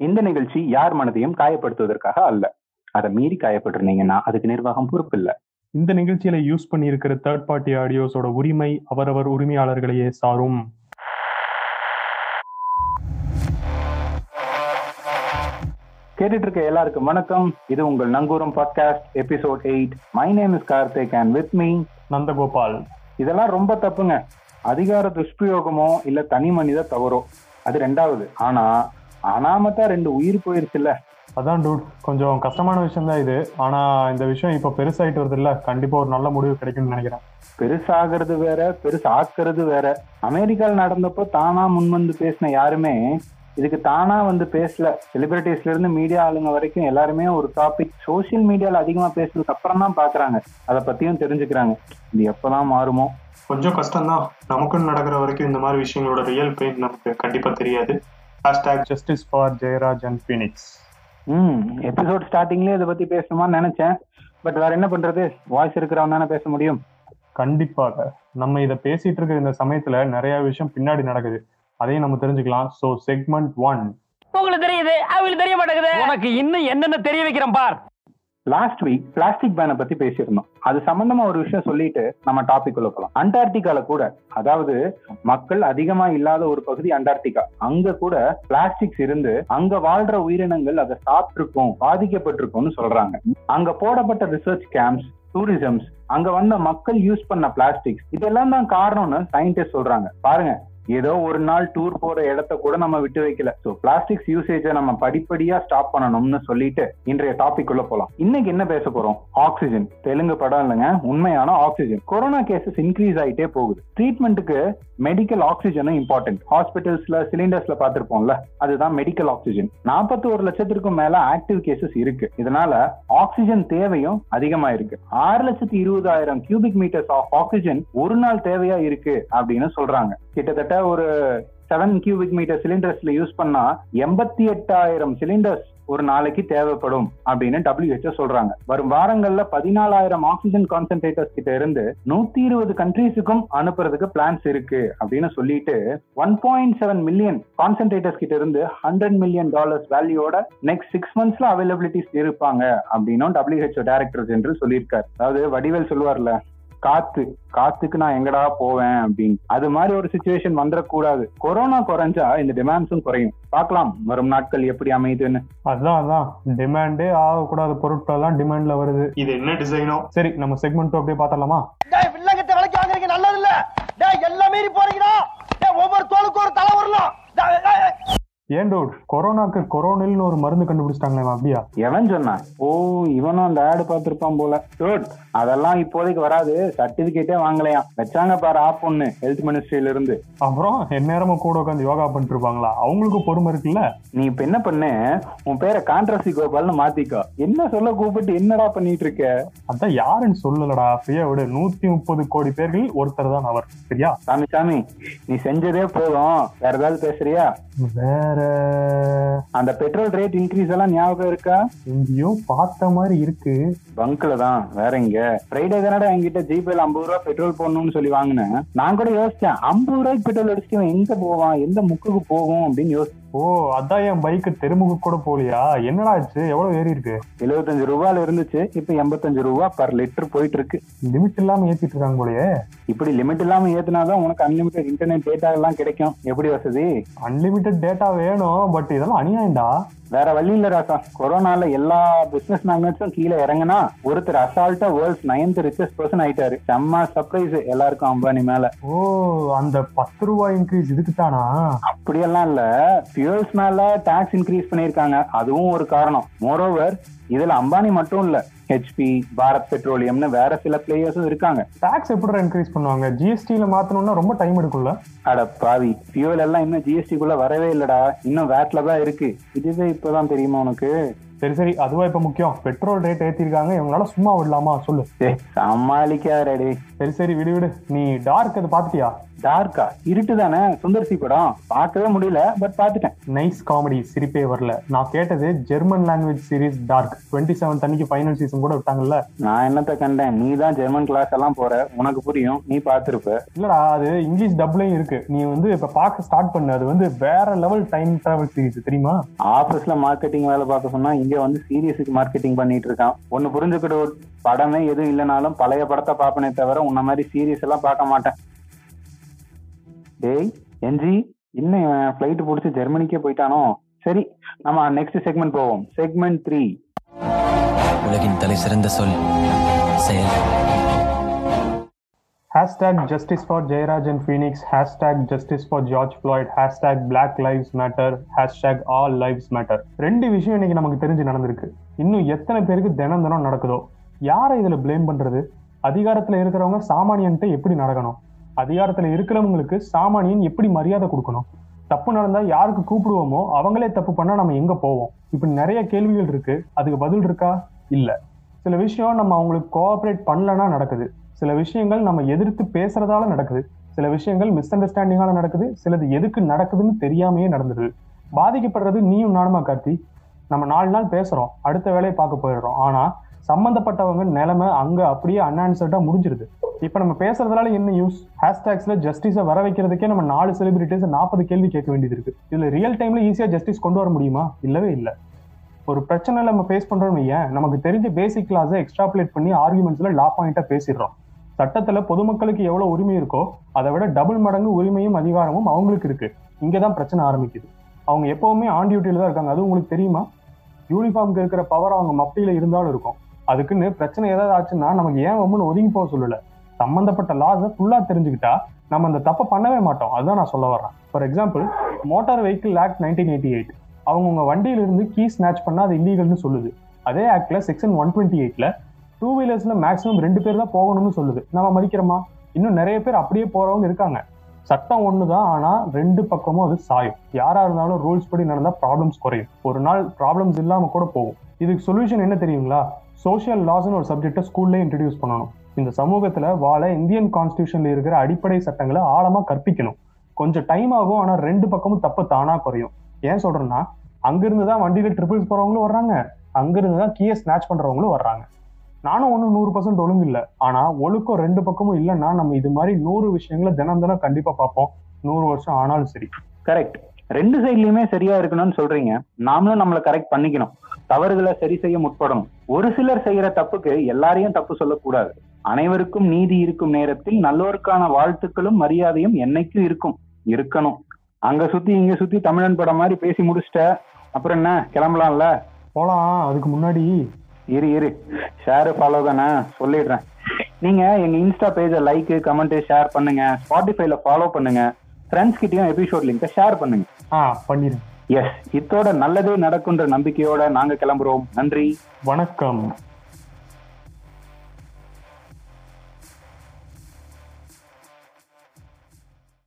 இந்த நிகழ்ச்சி யார் மனதையும் காயப்படுத்துவதற்காக அல்ல. அதை மீறி காயப்பட்டிருந்தீங்கன்னா அதுக்கு நிர்வாகம் பொறுப்பு இல்ல. இந்த நிகழ்ச்சியில யூஸ் பண்ணியிருக்கிற தேர்ட் பார்ட்டி ஆடியோஸோட உரிமை அவரவர் உரிமையாளர்களையே சாரும். கேட்டுட்டு இருக்க எல்லாருக்கும் வணக்கம். இது உங்கள் Nangooram podcast episode eight my name is Karthik and with me Nandagopal. இதெல்லாம் ரொம்ப தப்புங்க. அதிகார துஷ்பிரயோகமோ இல்ல தனி மனித தவறோ? அது ரெண்டாவது. ஆனா அனாமத்தா ரெண்டு உயிர் போயிருச்சுல்ல. அதான் டூட் கொஞ்சம் கஷ்டமான விஷயம் தான் இது. ஆனா இந்த விஷயம் இப்ப பெருசாயிட்டு வருது இல்ல கண்டிப்பா ஒரு நல்ல முடிவு கிடைக்கும்னு நினைக்கிறேன். பெருசாகிறது வேற பெருசாக்குறது வேற. அமெரிக்கால நடந்தப்போ தானா முன்வந்து பேசின யாருமே இதுக்கு தானா வந்து பேசல. செலிபிரிட்டிஸ்ல இருந்து மீடியா ஆளுங்க வரைக்கும் எல்லாருமே ஒரு டாபிக் சோசியல் மீடியால அதிகமா பேசுறதுக்கு அப்புறம் தான் பாக்குறாங்க. அதை பத்தியும் தெரிஞ்சுக்கிறாங்க. இது எப்பதான் மாறுமோ? கொஞ்சம் கஷ்டம்தான். நமக்குன்னு நடக்கிற வரைக்கும் இந்த மாதிரி விஷயங்களோட ரியல் பெயின் நமக்கு கண்டிப்பா தெரியாது. Hashtag justice for Jayaraj and Bennix ம் எபிசோட் ஸ்டார்டிங்லயே இதை பத்தி பேசணுமான்னு நினைச்சேன். பட் வேற என்ன பண்றது? வாய்ஸ் இருக்கிறவன் தானே பேச முடியும். கண்டிப்பாக. நம்ம இதை பேசிட்டு இருக்கிற இந்த சமயத்துல நிறைய விஷயம் பின்னாடி நடக்குது. அதையும் நம்ம தெரிஞ்சுக்கலாம். ஸோ செக்மெண்ட் ஒன் உங்களுக்கு தெரியுது அவங்களுக்கு தெரிய மாட்டேங்குது. உனக்கு இன்னும் என்னென்ன தெரிய வைக்கிறேன் பார். லாஸ்ட் வீக் பிளாஸ்டிக் பேனை பத்தி பேசியிருந்தோம். அது சம்பந்தமா ஒரு விஷயம் சொல்லிட்டு நம்ம டாபிக் உள்ள போலாம். அண்டார்டிகால கூட அதாவது மக்கள் அதிகமா இல்லாத ஒரு பகுதி அண்டார்டிகா. அங்க கூட பிளாஸ்டிக்ஸ் இருந்து அங்க வாழ்ற உயிரினங்கள் அதை சாப்பிட்டிருக்கும் பாதிக்கப்பட்டிருக்கும்னு சொல்றாங்க. அங்க போடப்பட்ட ரிசர்ச் கேம்ப்ஸ் டூரிசம்ஸ் அங்க வந்த மக்கள் யூஸ் பண்ண பிளாஸ்டிக்ஸ் இதெல்லாம் தான் காரணம்னு சயின்டிஸ்ட் சொல்றாங்க. பாருங்க ஏதோ ஒரு நாள் டூர் போற இடத்த கூட நம்ம விட்டு வைக்கல. சோ பிளாஸ்டிக்ஸ் யூசேஜை நம்ம படிப்படியா ஸ்டாப் பண்ணணும்னு சொல்லிட்டு இன்றைய டாபிக் உள்ள போலாம். இன்னைக்கு என்ன பேச போறோம்? ஆக்சிஜன் தெலுங்கு படம் இல்லைங்க. உண்மையான ஆக்சிஜன் கொரோனா கேசஸ் இன்க்ரீஸ் ஆயிட்டே போகுது. ட்ரீட்மெண்ட்டுக்கு மெடிக்கல் ஆக்சிஜனும் இம்பார்ட்டன்ட் ஹாஸ்பிட்டல்ஸ்ல சிலிண்டர்ஸ்ல பார்த்துருப்போம்ல அதுதான் மெடிக்கல் ஆக்சிஜன் நாற்பத்தி ஒரு லட்சத்திற்கும் மேல ஆக்டிவ் கேசஸ் இருக்கு. இதனால ஆக்சிஜன் தேவையும் அதிகமா இருக்கு ஆறு லட்சத்தி இருபதாயிரம் கியூபிக் மீட்டர்ஸ் ஆஃப் ஆக்சிஜன் ஒரு நாள் தேவையா இருக்கு அப்படின்னு சொல்றாங்க. கிட்டத்தட்ட ஒரு செவன் கியூபிக் மீட்டர் சிலிண்டர்ஸ்ல யூஸ் பண்ணா எண்பத்தி எட்டாயிரம் சிலிண்டர்ஸ் ஒரு நாளைக்கு தேவைப்படும் அப்படின்னு டபிள்யூஹெச்ஓ சொல்றாங்க. வரும் வாரங்கள்ல பதினாலாயிரம் ஆக்சிஜன் கான்சென்ட்ரேட்டர்ஸ் கிட்ட இருந்து நூத்தி இருபது கண்ட்ரீஸுக்கும் அனுப்புறதுக்கு பிளான்ஸ் இருக்கு அப்படின்னு சொல்லிட்டு one point seven million concentrators கிட்ட இருந்து ஹண்ட்ரட் மில்லியன் டாலர்ஸ் வேல்யூவோட நெக்ஸ்ட் சிக்ஸ் மந்த்ஸ்ல அவைலபிலிட்டிஸ் இருப்பாங்க அப்படின்னும் டபிள்யூஹெச்ஓ டைரக்டர் ஜெனரல் சொல்லியிருக்காரு. அதாவது வடிவேல் சொல்லுவார்ல காத்து காத்துக்கு நான் எங்கடா போவேன் அப்படின்னு. அது மாதிரி ஒரு சுச்சுவேஷன் வந்துடக்கூடாது கொரோனா குறைஞ்சா இந்த டிமாண்ட்ஸும் குறையும். பார்க்கலாம் வரும் நாட்கள் எப்படி அமையுதுன்னு. அதான் அதான். டிமாண்டே ஆகக்கூடாத பொருட்கள் எல்லாம் டிமாண்ட்ல வருது. இது என்ன டிசைனோ சரி நம்ம செக்மெண்ட் அப்படியே பார்த்தலாமா டேய் வில்லங்கத்தை விலைக்கு வாங்குறீங்க நல்லது இல்ல. டேய் எல்லாம் டேய் ஒவ்வொரு தோலுக்கும் ஒரு தலை வரலாம். ஏன் டூட்? கொரோனாக்கு கொரோனில்னு ஒரு மருந்து கண்டுபிடிச்சிட்டாங்களே அப்படியா? எவன் சொன்னான் ஓ இவனும் அந்த ஆடு பார்த்திருப்பான் போல. குட் அதெல்லாம் இப்போதைக்கு வராது. சர்டிபிகேட்டே வாங்கலையாம். வச்சாங்க பாரு ஆப் ஒண்ணு ஹெல்த் மினிஸ்ட்ரியில இருந்து அப்புறம் எந்நேரமும் கூட உட்காந்து யோகா பண்ணிட்டு இருப்பாங்களா அவங்களுக்கு பொறுமை இருக்குல்ல? நீ இப்ப என்ன பண்ணு? உன் பேரை கான்ட்ரசி கோபால்னு மாத்திக்கோ. என்ன சொல்ல கூப்பிட்டு என்னடா பண்ணிட்டு இருக்க அதான் யாருன்னு சொல்லலடா. ஃப்ரீயா விடு. நூத்தி முப்பது கோடி பேர்கள் ஒருத்தர் தான் அவர். சரியா? சாமி சாமி நீ செஞ்சதே போதும். வேற ஏதாவது பேசுறியா? வேற அந்த பெட்ரோல் ரேட் இன்க்ரீஸ் எல்லாம் ஞாபகம் இருக்கா? எங்கேயோ பார்த்த மாதிரி இருக்கு. பங்க்ல தான் வேற எங்க. ஃப்ரைடே தானடா என்கிட்ட ஜிபேல ஐம்பது ரூபா பெட்ரோல் போடணும்னு சொல்லி வாங்கினேன். நான் கூட யோசிச்சேன் ஐம்பது ரூபாய்க்கு பெட்ரோல் அடிச்சுட்டு எங்க போவான் எந்த முக்குக்கு போகும் அப்படின்னு யோசிச்சேன். ஓ அதான் என் பைக்கு தெருமுக கூட போலியா என்னடா ஆச்சு? எவ்வளவு ஏறி இருக்கு எழுபத்தஞ்சு ரூபாயில இருந்துச்சு இப்ப எண்பத்தஞ்சு ரூபா பர் லிட்டர் போயிட்டு இருக்கு லிமிட் இல்லாம ஏத்திட்டு இருக்காங்க போலயே. இப்படி லிமிட் இல்லாம ஏத்துனாதான் உனக்கு அன்லிமிட்டட் இன்டர்நெட் டேட்டா எல்லாம் கிடைக்கும். எப்படி வசதி? அன்லிமிட்டெட் டேட்டா வேணும் பட் இதெல்லாம் அநியாயம்டா. வேற வழி இல்ல ராசா. கொரோனால எல்லா பிசினஸ் மேக்னட்ஸும் கீழே இறங்குனா ஒருத்தர் அசால்ட்டா வேர்ல்ட்ஸ் நைன்த் ரிச்சஸ்ட் பர்சன் ஆயிட்டாரு. செம்ம சர்ப்ரைஸ் எல்லாருக்கும் அம்பானி மேல. ஓ அந்த பத்து ரூபாய் இன்க்ரீஸ் இதுக்கு தானா அப்படியெல்லாம் இல்ல. ஃபியூல்ஸ் மேல டாக்ஸ் இன்க்ரீஸ் பண்ணிருக்காங்க அதுவும் ஒரு காரணம். மோரோவர் இதுல அம்பானி மட்டும் இல்ல ஹெச்பி பாரத் பெட்ரோலியம்னு வேற சில பிளேயர்ஸும் இருக்காங்க. டாக்ஸ் எப்படி இன்க்ரீஸ் பண்ணுவாங்க? ஜிஎஸ்டில மாத்தணும்னா ரொம்ப டைம் எடுக்கும்ல? அட பாவி ஃபியூல் எல்லாம் இன்னும் ஜிஎஸ்டிக்குள்ள வரவே இல்லடா. இன்னும் வேட்ல தான் இருக்கு. இதுவே இப்பதான் தெரியுமா உனக்கு? சரி சரி. அதுவா இப்ப முக்கியம். பெட்ரோல் ரேட் ஏத்திருக்காங்க. இவங்களால சும்மா விடலாமா? சொல்லு. சமாளிக்காதடி சரி சரி. விடு விடு. நீ டார்க் அது பாத்துட்டியா டார்க்கா இருட்டு தானே? சுந்தர்சி படம். பார்க்கவே முடியல பட் பார்த்துட்டேன். நைஸ் காமெடி சிரிப்பே வரல. நான் கேட்டது German language series Dark twenty seven அன்னைக்கு ஃபைனல் சீசன் கூட விட்டாங்கல்ல? நான் என்னத்த கண்டேன்? நீ தான் ஜெர்மன் கிளாஸ் எல்லாம் போற. உனக்கு புரியும். நீ பார்த்திருப்ப. இல்லடா அது இங்கிலீஷ் டப்லையும் இருக்கு. நீ வந்து இப்ப பார்க்க ஸ்டார்ட் பண்ணு. அது வந்து வேற லெவல் டைம் டிராவல் சீரிஸ் தெரியுமா? ஆபீஸ்ல மார்க்கெட்டிங் வேலை பார்க்க சொன்னா எங்கேயோ வந்து சீரியஸுக்கு மார்க்கெட்டிங் பண்ணிட்டு இருக்கான். ஒன்னு புரிஞ்சுக்கிட்டு படமே எதுவும் இல்லைனாலும் பழைய படத்தை பார்ப்பனே தவிர உன்ன மாதிரி சீரியஸ் எல்லாம் பார்க்க மாட்டேன். டேய் என்ஜி இன்னும் இவன் பிடிச்சி ஜெர்மனிக்கே போயிட்டானோ? சரி நம்ம நெக்ஸ்ட் செக்மெண்ட் போவோம். செக்மெண்ட் த்ரீ உலகின் தலை சிறந்த சொல் செயல். Hashtag justice for Jayaraj and Bennix hashtag justice for George Floyd hashtag black lives matter hashtag all lives matter ரெண்டு விஷயம் இன்னைக்கு நமக்கு தெரிஞ்சு நடந்திருக்கு. இன்னும் எத்தனை பேருக்கு தினம் தினம் நடக்குதோ? யாரை இதில் ப்ளேம் பண்ணுறது அதிகாரத்தில் இருக்கிறவங்க சாமானியன்ட்ட எப்படி நடக்கணும்? அதிகாரத்தில் இருக்கிறவங்களுக்கு சாமானியன் எப்படி மரியாதை கொடுக்கணும்? தப்பு நடந்தால் யாருக்கு கூப்பிடுவோமோ அவங்களே தப்பு பண்ணால் நம்ம எங்கே போவோம்? இப்படி நிறைய கேள்விகள் இருக்குது அதுக்கு பதில் இருக்கா? இல்லை. சில விஷயம் நம்ம அவங்களுக்கு கோஆப்ரேட் பண்ணலன்னா நடக்குது. சில விஷயங்கள் நம்ம எதிர்த்து பேசுறதால நடக்குது. சில விஷயங்கள் மிஸ் அண்டர்ஸ்டாண்டிங்கால நடக்குது. சிலது எதுக்கு நடக்குதுன்னு தெரியாமையே நடந்துடுது பாதிக்கப்படுறது நீயும் நானுமா கார்த்தி? நம்ம நாலு நாள் பேசுறோம். அடுத்த வேலையை பார்க்க போயிடுறோம். ஆனா சம்பந்தப்பட்டவங்க நிலைமை அங்க அப்படியே அன்ஆன்சர்டா முடிஞ்சிருது. இப்ப நம்ம பேசுறதுனால என்ன யூஸ் ஹேஷ்டாக்ஸ்ல ஜஸ்டிஸை வர வைக்கிறதுக்கே நம்ம நாலு செலிபிரிட்டிஸ் நாற்பது கேள்வி கேட்க வேண்டியது இருக்கு. இதுல ரியல் டைம்ல ஈஸியா ஜஸ்டிஸ் கொண்டு வர முடியுமா? இல்லவே இல்லை. ஒரு பிரச்சனை நம்ம ஃபேஸ் பண்றோம்னு ஏன் நமக்கு தெரிஞ்ச பேசிக் கிளாஸை எக்ஸ்ட்ராப்லேட் பண்ணி ஆர்குமெண்ட்ஸ்ல லா பாயிண்டா பேசிடுறோம். சட்டத்துல பொதுமக்களுக்கு எவ்வளவு உரிமை இருக்கோ அதை விட டபுள் மடங்கு உரிமையும் அதிகாரமும் அவங்களுக்கு இருக்கு. இங்கதான் பிரச்சனை ஆரம்பிக்குது. அவங்க எப்பவுமே ஆன் டியூட்டியில தான் இருக்காங்க. அது உங்களுக்கு தெரியுமா? யூனிஃபார்முக்கு இருக்கிற பவர் அவங்க மப்டியில இருந்தாலும் இருக்கும். அதுக்குன்னு பிரச்சனை ஏதாவது ஆச்சுன்னா நமக்கு ஏன் ஒம்முன்னு ஒதுங்கி போக சொல்லல. சம்பந்தப்பட்ட லாஸை ஃபுல்லா தெரிஞ்சுக்கிட்டா நம்ம அந்த தப்பை பண்ணவே மாட்டோம். அதுதான் நான் சொல்ல வர்றேன். For example motor vehicle act nineteen eighty eight அவங்க உங்க வண்டியில இருந்து கீ ஸ்நாச் பண்ணா அது இல்லீகல்னு சொல்லுது. அதே ஆக்ட்ல செக்ஷன் ஒன் டுவெண்ட்டி எயிட்ல டூ வீலர்ஸ்ல மேக்ஸிமம் ரெண்டு பேர் தான் போகணும்னு சொல்லுது. நம்ம மதிக்கிறோமா? இன்னும் நிறைய பேர் அப்படியே போறவங்க இருக்காங்க. சட்டம் ஒண்ணுதான் ஆனா ரெண்டு பக்கமும் அது சாயும். யாரா இருந்தாலும் ரூல்ஸ் படி நடந்தா ப்ராப்ளம்ஸ் குறையும். ஒரு நாள் ப்ராப்ளம்ஸ் இல்லாம கூட போகும். இதுக்கு சொல்யூஷன் என்ன தெரியுங்களா? சோஷியல் லாஸ்னு ஒரு சப்ஜெக்டை ஸ்கூல்ல இன்ட்ரடியூஸ் பண்ணணும். இந்த சமூகத்துல வாழ இந்தியன் கான்ஸ்டியூஷன்ல இருக்கிற அடிப்படை சட்டங்களை ஆழமா கற்பிக்கணும். கொஞ்சம் டைம் ஆகும் ஆனா ரெண்டு பக்கமும் தப்பு தானா குறையும். ஏன் சொல்றேன்னா அங்கிருந்து தான் வண்டியில ட்ரிபிள்ஸ் போறவங்களும் வர்றாங்க. அங்கிருந்து தான் கீயை ஸ்நாச் பண்றவங்களும் வர்றாங்க. நானும் ஒன்றும் நூறு பர்சன்ட் ஒழுங்கு இல்லை. ஆனா ஒழுக்கம் ரெண்டு பக்கமும் இல்லைன்னா நம்ம இது மாதிரி நூறு விஷயங்களை தினம் தினம் கண்டிப்பா பார்ப்போம். நூறு வருஷம் ஆனாலும் சரி. கரெக்ட் ரெண்டு சைட்லயுமே சரியா இருக்கணும்னு சொல்றீங்க. நாமளும் நம்மளை கரெக்ட் பண்ணிக்கணும். தவறுகளை சரி செய்ய முற்படணும். ஒரு சிலர் செய்யற தப்புக்கு எல்லாரையும் தப்பு சொல்லக்கூடாது. அனைவருக்கும் நீதி இருக்கும் நேரத்தில் நல்லோருக்கான வாழ்த்துக்களும் மரியாதையும் என்னைக்கும் இருக்கும். இருக்கணும். அங்க சுத்தி இங்க சுத்தி தமிழன் படம் மாதிரி பேசி முடிச்சிட்ட. அப்புறம் என்ன? கிளம்பலாம்ல? போலாம். அதுக்கு முன்னாடி இரு இரு. ஷேர் ஃபாலோ தானே? சொல்லிடுறேன். நீங்க எங்க இன்ஸ்டா பேஜை லைக் கமெண்ட் ஷேர் பண்ணுங்க. ஸ்பாட்டிஃபைல ஃபாலோ பண்ணுங்க. ஃப்ரெண்ட்ஸ் கிட்டயும் எபிசோட் லிங்கை ஷேர் பண்ணுங்க. ஆ பண்ணிடுங்க எஸ் இத்தோட நல்லதே நடக்குன்ற நம்பிக்கையோட நாங்க கிளம்புறோம். நன்றி. வணக்கம்.